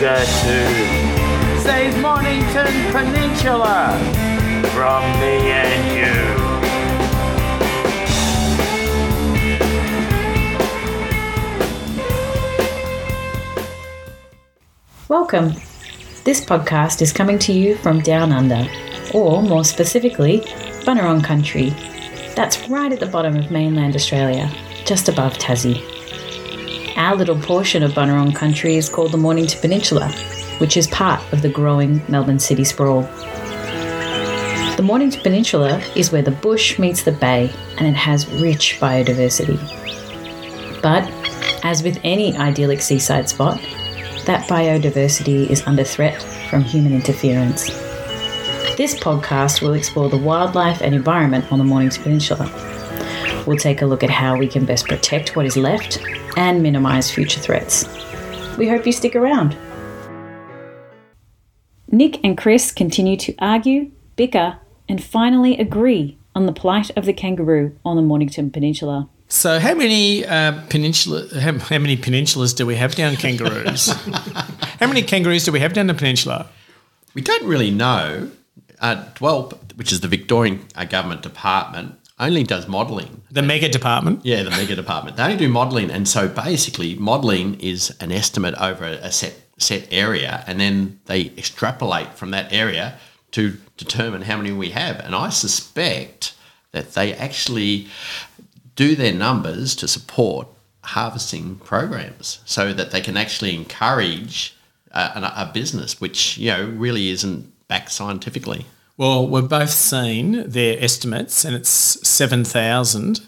Save the Kanga. Save Mornington Peninsula from me and you. Welcome. This podcast is coming to you from Down Under, or more specifically, Bunurong Country. That's right at the bottom of mainland Australia, just above Tassie. Our little portion of Bunurong Country is called the Mornington Peninsula, which is part of the growing Melbourne city sprawl. The Mornington Peninsula is where the bush meets the bay and it has rich biodiversity. But, as with any idyllic seaside spot, that biodiversity is under threat from human interference. This podcast will explore the wildlife and environment on the Mornington Peninsula. We'll take a look at how we can best protect what is left and minimise future threats. We hope you stick around. Nick and Chris continue to argue, bicker, and finally agree on the plight of the kangaroo on the Mornington Peninsula. So, how many uh, peninsula? How, how many peninsulas do we have down kangaroos? how many kangaroos do we have down the peninsula? We don't really know. Uh, DELWP, which is the Victorian uh, Government Department, only does modelling. The mega department. Yeah, the mega department. They only do modelling, and so basically, modelling is an estimate over a, a set set area, and then they extrapolate from that area to determine how many we have. And I suspect that they actually do their numbers to support harvesting programs so that they can actually encourage uh, a, a business which you know really isn't backed scientifically. Well, we've both seen their estimates, and it's seven thousand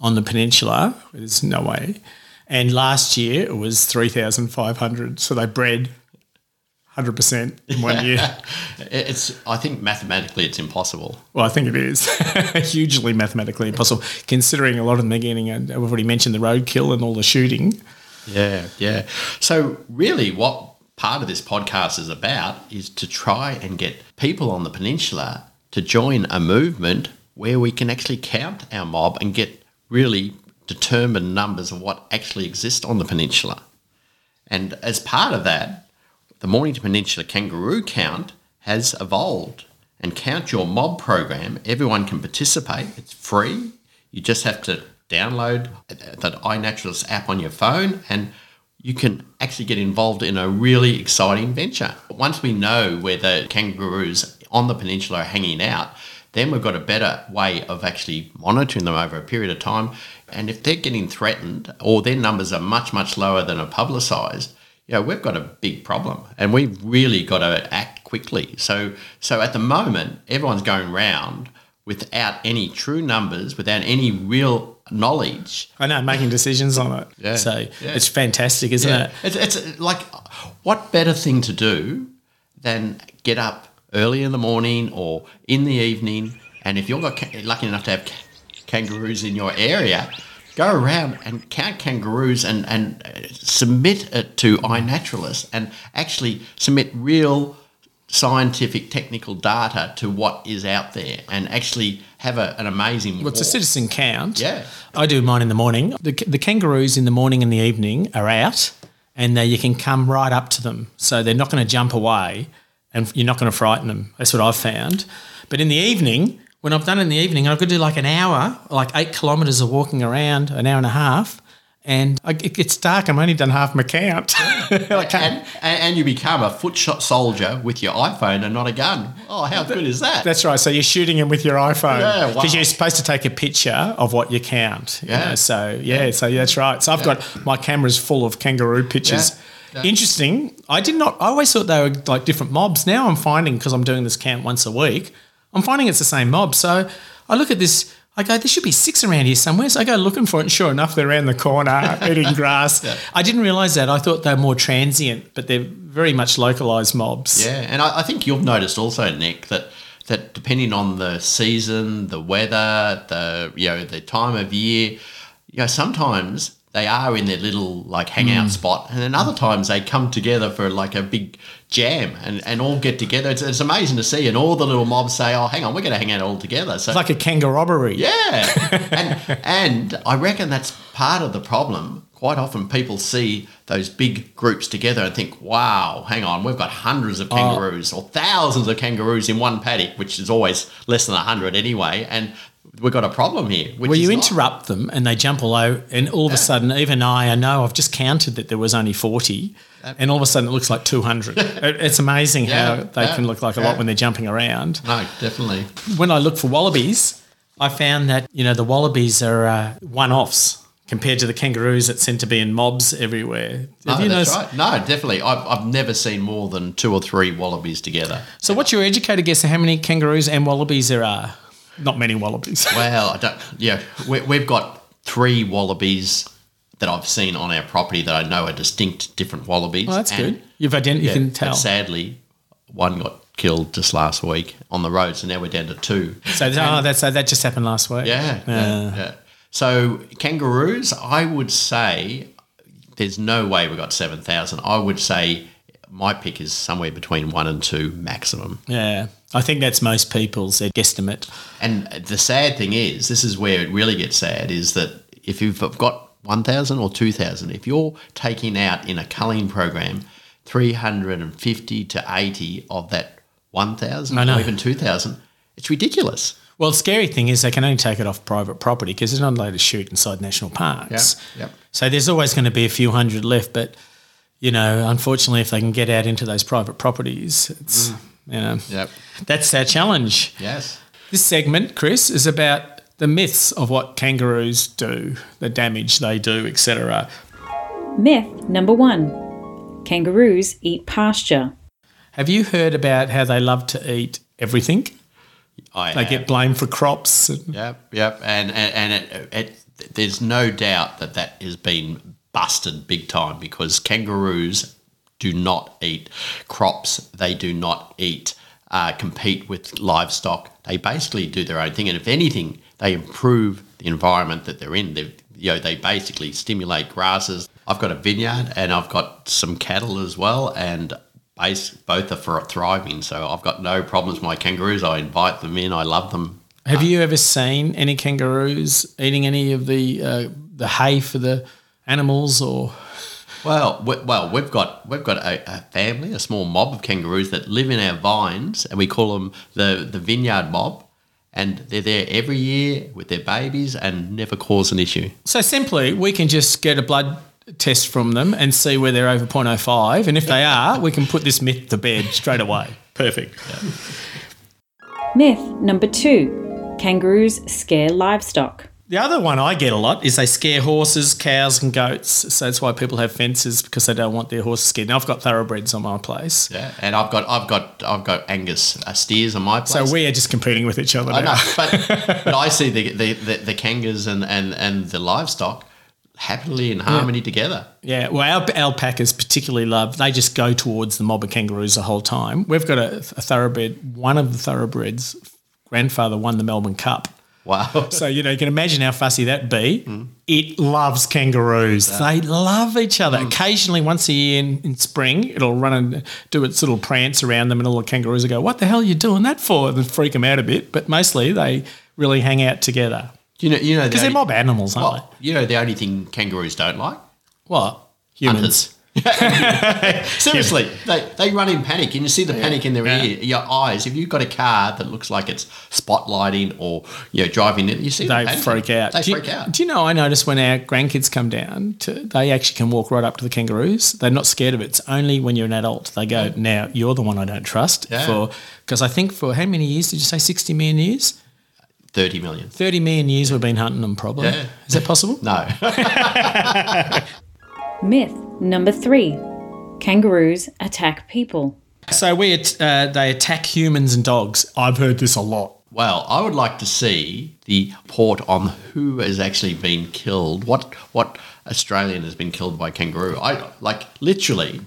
on the peninsula. There's no way. And last year it was three thousand five hundred. So they bred hundred percent in one year. It's I think mathematically it's impossible. Well, I think it is hugely mathematically impossible, considering a lot of them are getting. A, we've already mentioned the roadkill and all the shooting. Yeah, yeah. So really, what part of this podcast is about is to try and get people on the peninsula to join a movement where we can actually count our mob and get really determined numbers of what actually exists on the peninsula. And as part of that, the Mornington Peninsula Kangaroo Count has evolved. And Count Your Mob program, everyone can participate. It's free. You just have to download that iNaturalist app on your phone and you can actually get involved in a really exciting venture. Once we know where the kangaroos on the peninsula are hanging out, then we've got a better way of actually monitoring them over a period of time. And if they're getting threatened or their numbers are much, much lower than are publicised, you know, we've got a big problem and we've really got to act quickly. So, so at the moment, everyone's going round without any true numbers, without any real knowledge. I know, making decisions on it. Yeah, So yeah. it's fantastic, isn't Yeah. it? It's, it's like, what better thing to do than get up early in the morning or in the evening? And if you're lucky enough to have kangaroos in your area, go around and count kangaroos and, and uh, submit it to iNaturalist and actually submit real scientific technical data to what is out there and actually have a, an amazing Well, it's a citizen count. Yeah. I do mine in the morning. The, the kangaroos in the morning and the evening are out, and uh, you can come right up to them. So they're not going to jump away, and you're not going to frighten them. That's what I've found. But in the evening, when I've done it in the evening, I've got to do like an hour, like eight kilometres of walking around, an hour and a half, and I, it gets dark. I'm only done half my count. And, and you become a foot shot soldier with your iPhone and not a gun. Oh, how good is that? That's right. So you're shooting them with your iPhone Yeah, wow. because you're supposed to take a picture of what you count. you Yeah. know, So yeah. So that's right. So I've got my cameras full of kangaroo pictures. Yeah. Yeah. Interesting. I did not. I always thought they were like different mobs. Now I'm finding because I'm doing this count once a week. I'm finding it's the same mob. So I look at this. I go, there should be six around here somewhere. So I go looking for it, and sure enough, they're around the corner eating grass. I didn't realise that. I thought they were more transient, but they're very much localised mobs. yeah, and I, I think you've noticed also, Nick, that that depending on the season, the weather, the you know the time of year, you know sometimes they are in their little like hangout Mm. spot, and then other times they come together for like a big jam and, and all get together. It's, it's amazing to see, and all the little mobs say, "Oh, hang on, we're going to hang out all together." So It's like a kangaroo robbery. Yeah, and and I reckon that's part of the problem. quite often people see those big groups together and think, wow, hang on, we've got hundreds of kangaroos or thousands of kangaroos in one paddock, which is always less than 100 anyway. And we've got a problem here. Which Well, you is not. interrupt them and they jump all over, and all of a sudden, even I, I know I've just counted that there was only 40, and all of a sudden it looks like 200. It- it's amazing Yeah, how they yeah, can look like a lot when they're jumping around. No, definitely. When I look for wallabies, I found that, you know, the wallabies are uh, one offs compared to the kangaroos that seem to be in mobs everywhere. No, Have you that's noticed- right. No, definitely. I've, I've never seen more than two or three wallabies together. So, what's your educated guess of how many kangaroos and wallabies there are? Not many wallabies. Well, I don't. Yeah, we, we've got three wallabies that I've seen on our property that I know are distinct different wallabies. Well, that's And- good. You've ident- you can tell. sadly, one got killed just last week on the road, so now we're down to two. So, oh, that's, that just happened last week. Yeah, yeah, yeah. So kangaroos, I would say there's no way we got seven thousand. I would say my pick is somewhere between one and two maximum. Yeah. I think that's most people's guesstimate. And the sad thing is, this is where it really gets sad, is that if you've got 1,000 or 2,000, if you're taking out in a culling program 350 to 80 of that 1,000 I or even 2,000, it's ridiculous. Well, the scary thing is they can only take it off private property because they're not allowed to shoot inside national parks. Yeah, yep. So there's always going to be a few hundred left, but you know, unfortunately, if they can get out into those private properties, it's mm. You know, Yep. that's our challenge. Yes. This segment, Chris, is about the myths of what kangaroos do, the damage they do, etc. Myth number one Kangaroos eat pasture. Have you heard about how they love to eat everything? I They have. get blamed for crops. and- Yep, yep, and and, and it, it, there's no doubt that that has been busted big time because kangaroos do not eat crops. They do not eat uh, compete with livestock. They basically do their own thing, and if anything, they improve the environment that they're in. They you know they basically stimulate grasses. I've got a vineyard and I've got some cattle as well, and base, both are for thriving. So I've got no problems with my kangaroos. I invite them in. I love them. Have you ever seen any kangaroos eating any of the uh, the hay for the animals or Well, we, well, we've got we've got a, a family, a small mob of kangaroos that live in our vines, and we call them the the vineyard mob, and they're there every year with their babies and never cause an issue. so simply we can just get a blood test from them and see where they're over 0.05 and if they are we can put this myth to bed straight away perfect Myth number two Kangaroos scare livestock. The other one i get a lot is they scare horses cows and goats so that's why people have fences because they don't want their horses scared now i've got thoroughbreds on my place Yeah, and I've got I've got I've got Angus uh, steers on my place. so we are just competing with each other I now. know, but, but I see the the, the, the kangas and, and, and the livestock happily in harmony together. Yeah, well, our alpacas particularly love. They just go towards the mob of kangaroos the whole time. We've got a, a thoroughbred. One of the thoroughbreds' grandfather won the Melbourne Cup. Wow. So you know you can imagine how fussy that be. Mm. It loves kangaroos. They love each other. Mm. Occasionally, once a year in, in spring, it'll run and do its little prance around them, and all the kangaroos will go, "What the hell are you doing that for?" and freak them out a bit. But mostly, they really hang out together You know, you know, the because they're mob animals, aren't well, you know, the only thing kangaroos don't like? What humans? Hunters. Seriously, they, they run in panic, and you see the panic in their Yeah. ear, your eyes. If you've got a car that looks like it's spotlighting or you know driving in, you see they them panicking. freak out. They do, freak you, out. do you know? I notice when our grandkids come down, to, they actually can walk right up to the kangaroos. They're not scared of it. It's only when you're an adult they go. Mm. Now you're the one I don't trust. Yeah. For because I think for how many years did you say? Sixty million years. Thirty million. Thirty million years we've been hunting them. Probably. Yeah. Is that possible? No, Myth number three Kangaroos attack people. So we uh, they attack humans and dogs. I've heard this a lot. Well, I would like to see the report on who has actually been killed. What what Australian has been killed by kangaroo? I like literally.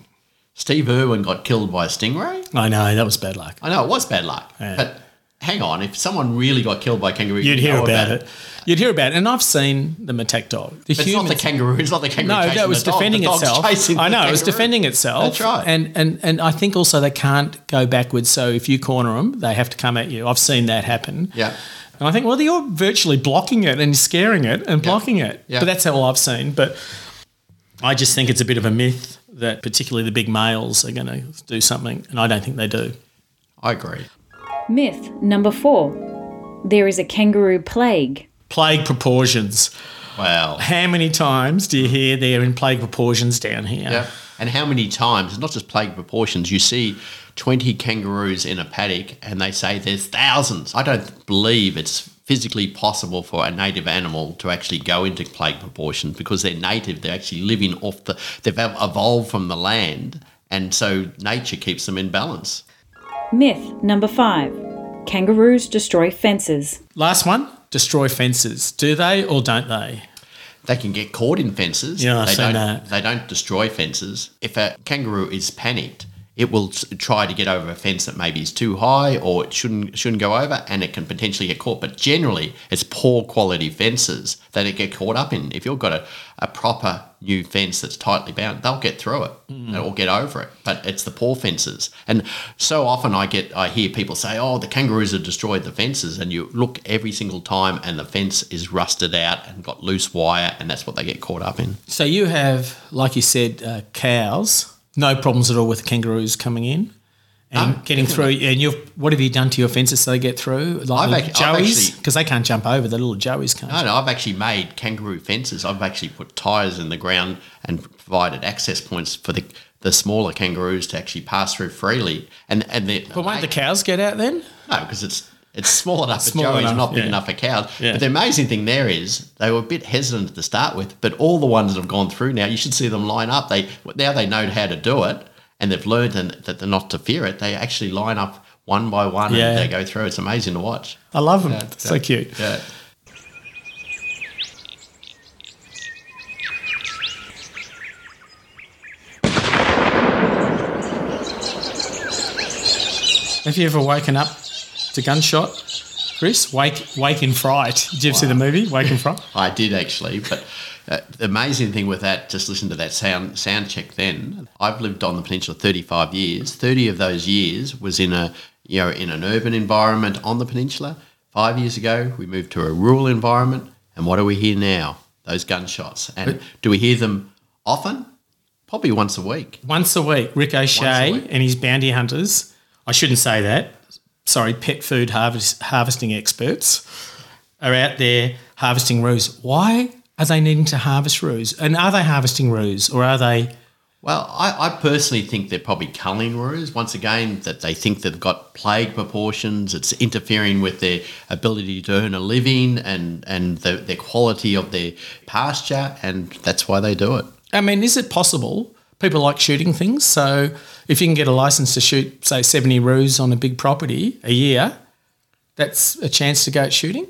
Steve Irwin got killed by a stingray. I know that was bad luck. I know it was bad luck, Yeah. but hang on, if someone really got killed by a kangaroo, You'd you hear know about it. You'd hear about it, and I've seen them attack dog. The But it's not the kangaroo. It's not the kangaroo. No, that was the dog. defending the dog's itself. I the know it was defending itself. That's right. And and and I think also they can't go backwards. So if you corner them, they have to come at you. I've seen that happen. Yeah. And I think, well, you're virtually blocking it and scaring it and blocking it. Yeah. But that's all I've seen. But I just think it's a bit of a myth that particularly the big males are going to do something, and I don't think they do. I agree. Myth number four there is a kangaroo plague. Plague proportions. Wow. How many times do you hear they're in plague proportions down here? yeah. And how many times, it's not just plague proportions, you see 20 kangaroos in a paddock and they say there's thousands. I don't believe it's physically possible for a native animal to actually go into plague proportions because they're native, they're actually living off the, they've evolved from the land. And so nature keeps them in balance. Myth number five kangaroos destroy fences. Last one destroy fences. Do they or don't they? They can get caught in fences. Yeah, I've they seen don't. that. They don't destroy fences. If a kangaroo is panicked, it will try to get over a fence that maybe is too high or it shouldn't shouldn't go over, and it can potentially get caught. But generally, it's poor quality fences that it get caught up in. If you've got a, a proper new fence that's tightly bound, they'll get through it Mm. or get over it. But it's the poor fences, and so often I get I hear people say, "Oh, the kangaroos have destroyed the fences," and you look every single time, and the fence is rusted out and got loose wire, and that's what they get caught up in. So you have, like you said, uh, cows. No problems at all with kangaroos coming in and No, getting through. And you've what have you done to your fences so they get through? Like I've ac- joeys because they can't jump over. The little joeys can't. No, no, I've actually made kangaroo fences. I've actually put tyres in the ground and provided access points for the the smaller kangaroos to actually pass through freely. And and the But won't the cows get out then? no, because it's it's small enough for joeys, enough, not big yeah. enough for cows. Yeah. But the amazing thing there is they were a bit hesitant to start with, but all the ones that have gone through now, you should see them line up. They now they know how to do it, and they've learned and, that they're not to fear it. They actually line up one by one Yeah. and they go through. It's amazing to watch. I love them. so cute. Yeah. Have you ever woken up to gunshot, Chris? Wake, wake in fright. Did you ever see the movie Wake in Fright? I did actually, but uh, the amazing thing with that, just listen to that sound sound check. Then I've lived on the peninsula 35 years. 30 of those years was in a you know in an urban environment on the peninsula. Five years ago, we moved to a rural environment, and what do we hear now? Those gunshots. And do we hear them often? Probably once a week. Once a week, Rick O'Shea week. and his bounty hunters. I shouldn't say that. Sorry, pet food harvest, harvesting experts are out there harvesting roos. Why are they needing to harvest roos? And are they harvesting roos or are they? Well, I, I personally think they're probably culling roos. Once again, that they think they've got plague proportions. It's interfering with their ability to earn a living and and the, their quality of their pasture, and that's why they do it. I mean, is it possible? People like shooting things, so if you can get a license to shoot, say, seventy roos on a big property a year, that's a chance to go out shooting.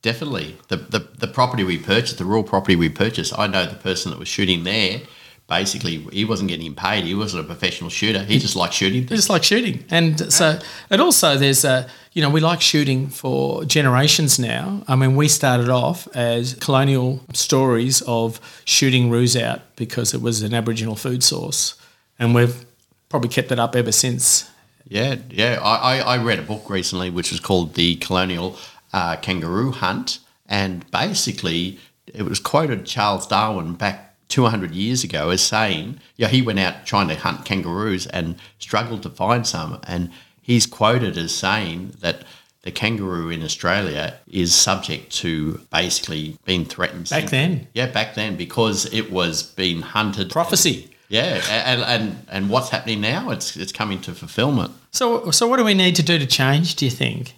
Definitely, the, the the property we purchased, the rural property we purchased. I know the person that was shooting there. Basically, he wasn't getting paid. He wasn't a professional shooter. He just liked shooting things. just like shooting, and so and also there's a you know we like shooting for generations now. I mean, we started off as colonial stories of shooting roos out because it was an Aboriginal food source, and we've probably kept it up ever since. Yeah, yeah. I, I, I read a book recently which was called The Colonial uh, Kangaroo Hunt. And basically, it was quoted Charles Darwin back 200 years ago as saying, yeah, he went out trying to hunt kangaroos and struggled to find some. And he's quoted as saying that the kangaroo in Australia is subject to basically being threatened. Back then. Yeah, back then, because it was being hunted. Prophecy. Yeah, and, and, and what's happening now? It's, it's coming to fulfillment. So, so what do we need to do to change? Do you think?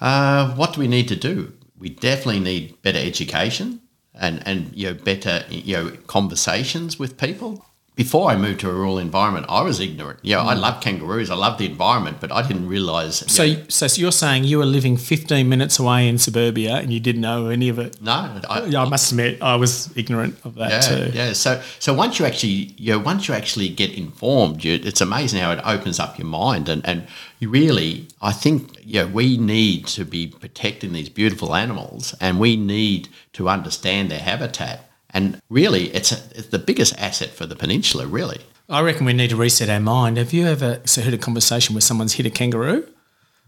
Uh, what do we need to do? We definitely need better education and, and you know better you know conversations with people. Before I moved to a rural environment, I was ignorant. Yeah, I mm. love kangaroos. I love the environment, but I didn't realise. you So, know, so you're saying you were living 15 minutes away in suburbia and you didn't know any of it? no, I, Yeah, I must admit, I was ignorant of that yeah, too. yeah. So, so once you actually, you know, once you actually get informed, you, it's amazing how it opens up your mind, and and you really, I think, yeah, we need to be protecting these beautiful animals, and we need to understand their habitat, and really, it's, a, it's the biggest asset for the peninsula, really. I reckon we need to reset our mind. Have you ever heard a conversation where someone's hit a kangaroo?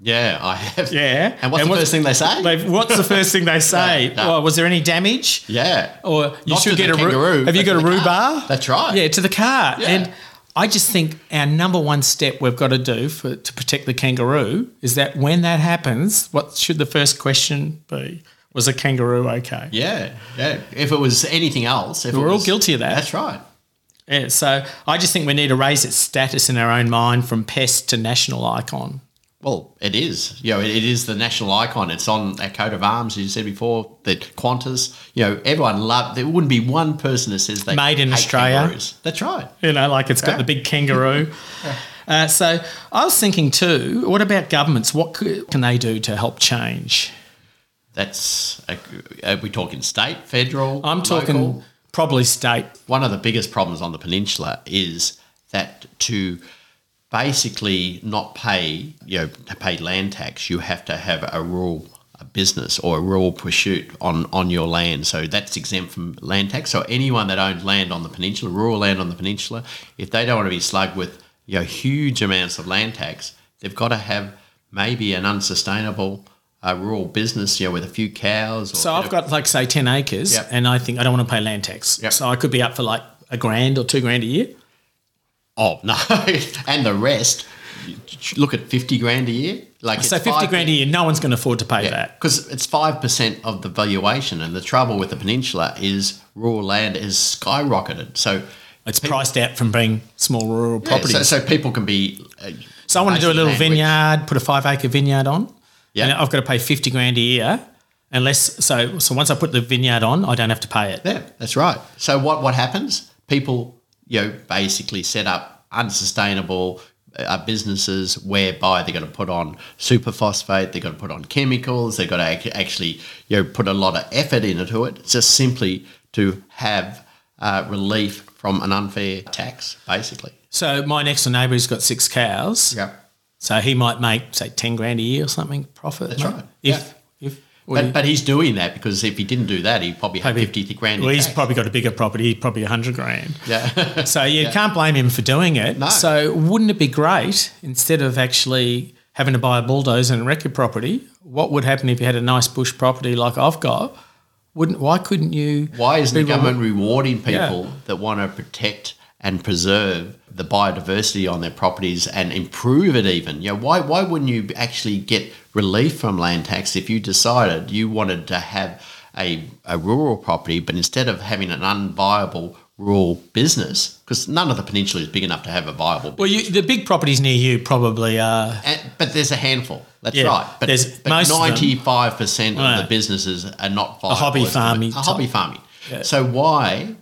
Yeah, I have. Yeah. And what's the first thing they say? What's the first thing they say? No, no. Well, was there any damage? yeah. Or you Not should get a kangaroo, Have you got a roo bar? That's right. Yeah, to the car. Yeah. And I just think our number one step we've got to do for to protect the kangaroo is that when that happens, what should the first question be? Was a kangaroo okay? Yeah, yeah. If it was anything else, if We're all was- guilty of that. That's right. Yeah, so I just think we need to raise its status in our own mind from pest to national icon. Well, it is. You know, it, it is the national icon. It's on our coat of arms, as you said before. The Qantas. You know, everyone loved. There wouldn't be one person that says they Made in hate Australia. kangaroos. That's right. You know, like it's got Yeah. the big kangaroo. Uh, so I was thinking too, what about governments? What can they do to help change? That's. A, are we talking state, federal? I'm talking local? probably state. one of the biggest problems on the peninsula is that to basically not pay, you know, to pay land tax, you have to have a rural business or a rural pursuit on, on your land. So that's exempt from land tax. So anyone that owns land on the peninsula, rural land on the peninsula, if they don't want to be slugged with, you know, huge amounts of land tax, they've got to have maybe an unsustainable uh, rural business, you know, with a few cows. Or So I've got like say ten acres, Yep. and I think I don't want to pay land tax. Yep. So I could be up for like a grand or two grand a year. Oh no! and the rest, look at fifty grand a year. Like So fifty grand a year, no one's going to afford to pay that. because it's five percent of the valuation. And the trouble with the peninsula is rural land is skyrocketed. So It's priced out from being small rural yeah, properties. so, so people can be. Uh, So I want to do a little vineyard, put a five acre vineyard on. Yeah. And I've got to pay fifty grand a year. Unless so so once I put the vineyard on, I don't have to pay it. Yeah, that's right. So what what happens? People, you know, basically set up unsustainable uh, businesses whereby they're going to put on superphosphate, they're going to put on chemicals, they've got to ac- actually, you know, put a lot of effort into it, just simply to have uh, relief from an unfair tax, basically. So my next door neighbour has got six cows. Yeah. So he might make say ten grand a year or something profit. That's right. If if well, But, but he's doing that because if he didn't do that, he'd probably have Maybe- 50 grand well, he's tax. probably got a bigger property, probably a hundred grand. Yeah. So you can't blame him for doing it. No. So wouldn't it be great instead of actually having to buy a bulldozer and wreck your property? What would happen if you had a nice bush property like I've got? Wouldn't why couldn't you? Why isn't the government reward- rewarding Yeah. people that want to protect and preserve the biodiversity on their properties and improve it even? You know, why why wouldn't you actually get relief from land tax if you decided you wanted to have a, a rural property, but instead of having an unviable rural business, because none of the peninsula is big enough to have a viable Well, you, the big properties near you probably are. and, but there's a handful. That's Yeah, right. But, there's but most of them- 95% of, the businesses are not viable. A hobby farming A hobby farming. Yeah. So why,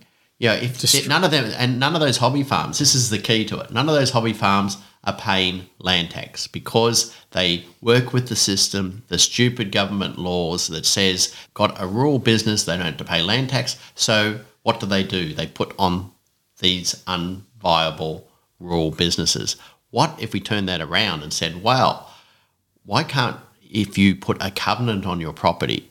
know, if none of them, and none of those hobby farms, this is the key to it, none of those hobby farms are paying land tax because they work with the system, the stupid government laws that says, got a rural business, they don't have to pay land tax. So what do they do? They put on these unviable rural businesses. What if we turned that around and said, well, why can't, if you put a covenant on your property,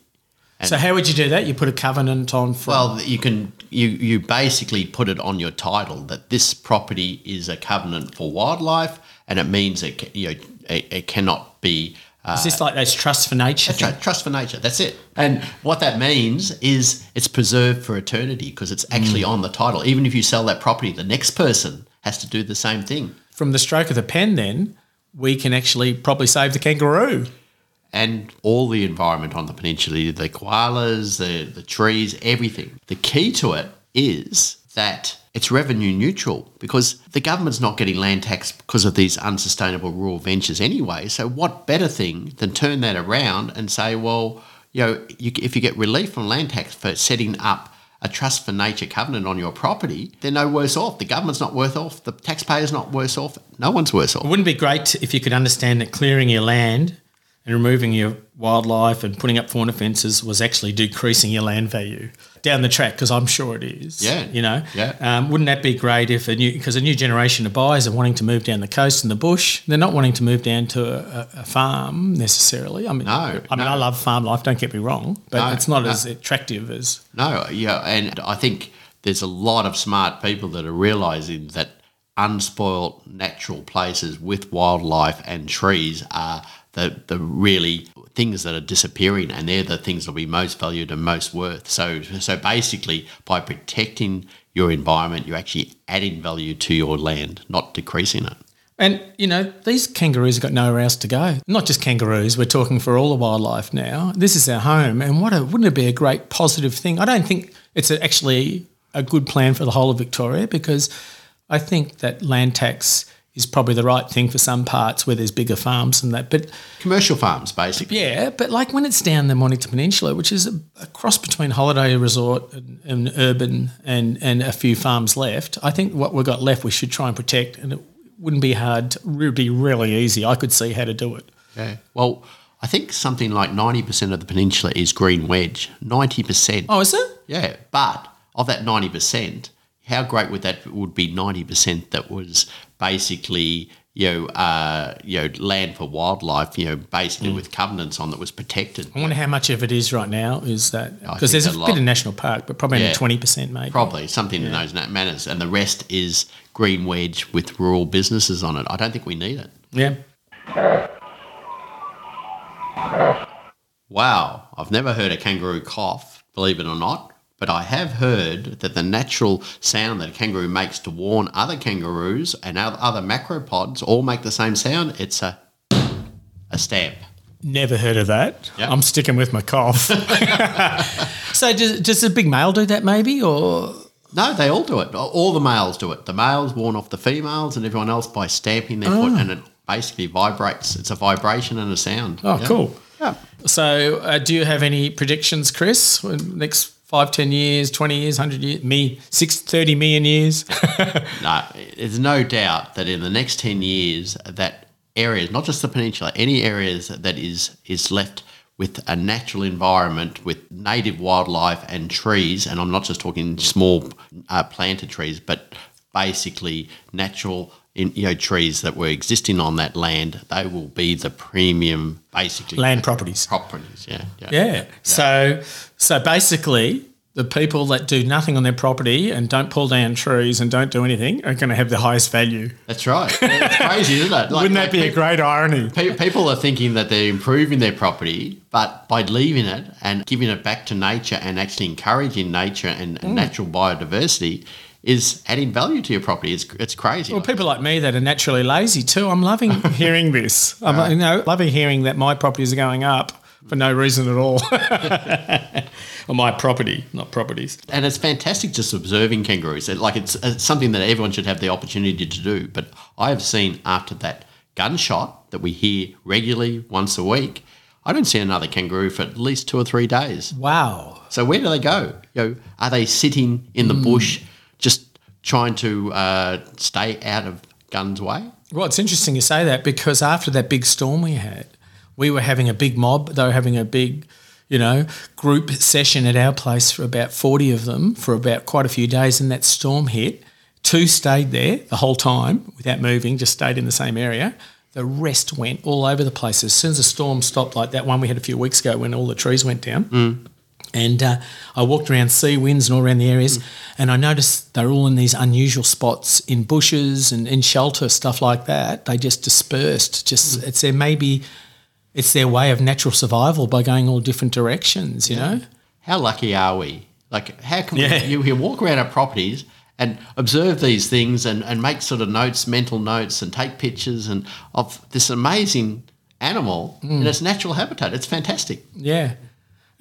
So how would you do that? You put a covenant on for. well, you can you you basically put it on your title that this property is a covenant for wildlife, and it means it you know it, it cannot be. Uh, is this like those trusts for nature? Right, trust for nature. That's it. And what that means is it's preserved for eternity because it's actually on the title. Even if you sell that property, the next person has to do the same thing. From the stroke of the pen, then we can actually probably save the kangaroo. And all the environment on the peninsula, the koalas, the, the trees, everything. The key to it is that it's revenue neutral because the government's not getting land tax because of these unsustainable rural ventures anyway. So, what better thing than turn that around and say, well, you know, you, if you get relief from land tax for setting up a trust for nature covenant on your property, they're no worse off. The government's not worse off. The taxpayer's not worse off. No one's worse off. It wouldn't be great if you could understand that clearing your land and removing your wildlife and putting up fauna fences was actually decreasing your land value down the track? Because I'm sure it is. Yeah. You know. Yeah. Um, wouldn't that be great if a new because a new generation of buyers are wanting to move down the coast and the bush? They're not wanting to move down to a, a, farm necessarily. I mean, No, I mean, no. I love farm life. Don't get me wrong, but No, it's not no. as attractive as No, yeah, and I think there's a lot of smart people that are realizing that unspoilt natural places with wildlife and trees are the the really things that are disappearing, and they're the things that will be most valued and most worth. So so basically, by protecting your environment, you're actually adding value to your land, not decreasing it. And, you know, these kangaroos have got nowhere else to go. Not just kangaroos, we're talking for all the wildlife now. This is our home. And what a, wouldn't it be a great positive thing? I don't think it's actually a good plan for the whole of Victoria because I think that land tax is probably the right thing for some parts where there's bigger farms and that. But Commercial farms, basically. yeah, but like when it's down the Mornington Peninsula, which is a, a cross between holiday resort and, and urban and, and a few farms left, I think what we've got left we should try and protect and it wouldn't be hard, it would be really easy. I could see how to do it. Yeah. Well, I think something like 90% of the peninsula is green wedge. 90%. Oh, is it? Yeah, but of that 90%, how great would that would be 90% that was basically you know, uh, you know, land for wildlife, you know, basically Mm. with covenants on that was protected. I wonder how much of it is right now. Is that because there's a, lot. bit of national park, but probably Yeah. only twenty percent maybe. Probably something in those manners, and the rest is green wedge with rural businesses on it. I don't think we need it. Yeah. Wow, I've never heard a kangaroo cough, believe it or not, but I have heard that the natural sound that a kangaroo makes to warn other kangaroos and other macropods all make the same sound. It's a a stamp. Never heard of that. Yep. I'm sticking with my cough. so does, does the big male do that maybe, or No, they all do it. All the males do it. The males warn off the females and everyone else by stamping their foot, and it basically vibrates. It's a vibration and a sound. oh, Yeah. cool. Yeah. So uh, do you have any predictions, Chris? Next five, ten years, twenty years, hundred years, me six, 30 million years. No, there's no doubt that in the next 10 years, that areas, not just the peninsula, any areas that is, is left with a natural environment with native wildlife and trees, and I'm not just talking small uh, planted trees, but basically natural in, you know, trees that were existing on that land, they will be the premium, basically Land properties. properties. Yeah, yeah. Yeah. So so basically, the people that do nothing on their property and don't pull down trees and don't do anything are going to have the highest value. That's right. It's crazy, isn't it? Like- Wouldn't that like be a great irony? Pe- People are thinking that they're improving their property, but by leaving it and giving it back to nature and actually encouraging nature and Mm. natural biodiversity is adding value to your property. It's, it's crazy. Well, people like me that are naturally lazy too. I'm loving hearing this. I'm you know loving hearing that my properties are going up for no reason at all. or my property, not properties. and it's fantastic just observing kangaroos. Like it's, it's something that everyone should have the opportunity to do. But I have seen after that gunshot that we hear regularly once a week, I don't see another kangaroo for at least two or three days. Wow. So where do they go? You know, are they sitting in the hmm. bush, just trying to uh, stay out of guns' way? Well, it's interesting you say that because after that big storm we had, we were having a big mob. They were having a big, you know, group session at our place for about 40 of them for about quite a few days. And that storm hit. Two stayed there the whole time without moving, just stayed in the same area. The rest went all over the place. As soon as the storm stopped, like that one we had a few weeks ago when all the trees went down, and uh, I walked around Seawinds and all around the areas, hmm. and I noticed they're all in these unusual spots in bushes and in shelter, stuff like that. They just dispersed. Just hmm. it's their maybe it's their way of natural survival by going all different directions. You know. How lucky are we? Like, how can Yeah. we, you, you walk around our properties and observe these things and, and make sort of notes, mental notes, and take pictures and of this amazing animal hmm. in its natural habitat? It's fantastic. Yeah.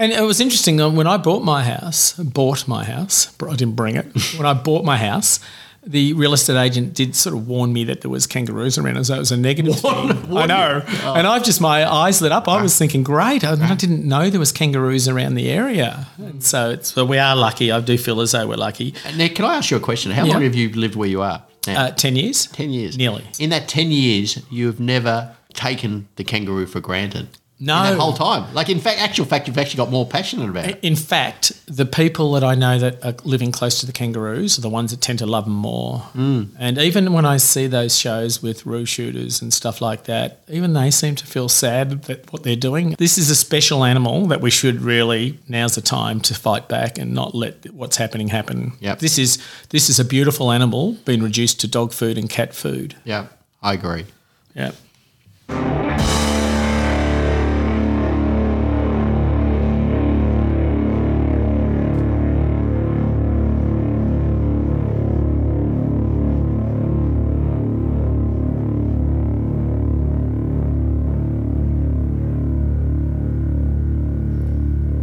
And it was interesting uh, when I bought my house, bought my house, I didn't bring it. when I bought my house, the real estate agent did sort of warn me that there was kangaroos around as though it was a negative thing. I know. Oh. And I've just, my eyes lit up. I was ah. thinking, great. I, I ah. didn't know there was kangaroos around the area. And so it's, well, we are lucky. I do feel as though we're lucky. And Nick, can I ask you a question? How Yeah. long have you lived where you are? now? Uh, 10 years? 10 years. Nearly. In that 10 years, you've never taken the kangaroo for granted. No. In that whole time. Like, in fact, actual fact, you've actually got more passionate about it. In fact, the people that I know that are living close to the kangaroos are the ones that tend to love them more. Mm. And even when I see those shows with roo shooters and stuff like that, even they seem to feel sad that what they're doing. This is a special animal that we should really now's the time to fight back and not let what's happening happen. Yep. This is this is a beautiful animal being reduced to dog food and cat food. Yeah, I agree. Yeah.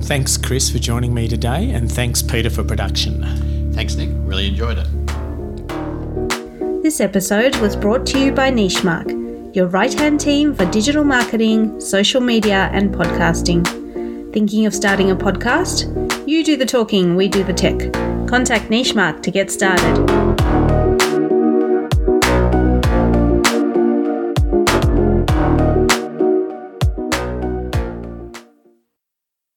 Thanks, Chris, for joining me today, and thanks, Peter, for production. Thanks, Nick. Really enjoyed it. This episode was brought to you by Nichemark, your right hand team for digital marketing, social media, and podcasting. Thinking of starting a podcast? You do the talking, we do the tech. Contact Nichemark to get started.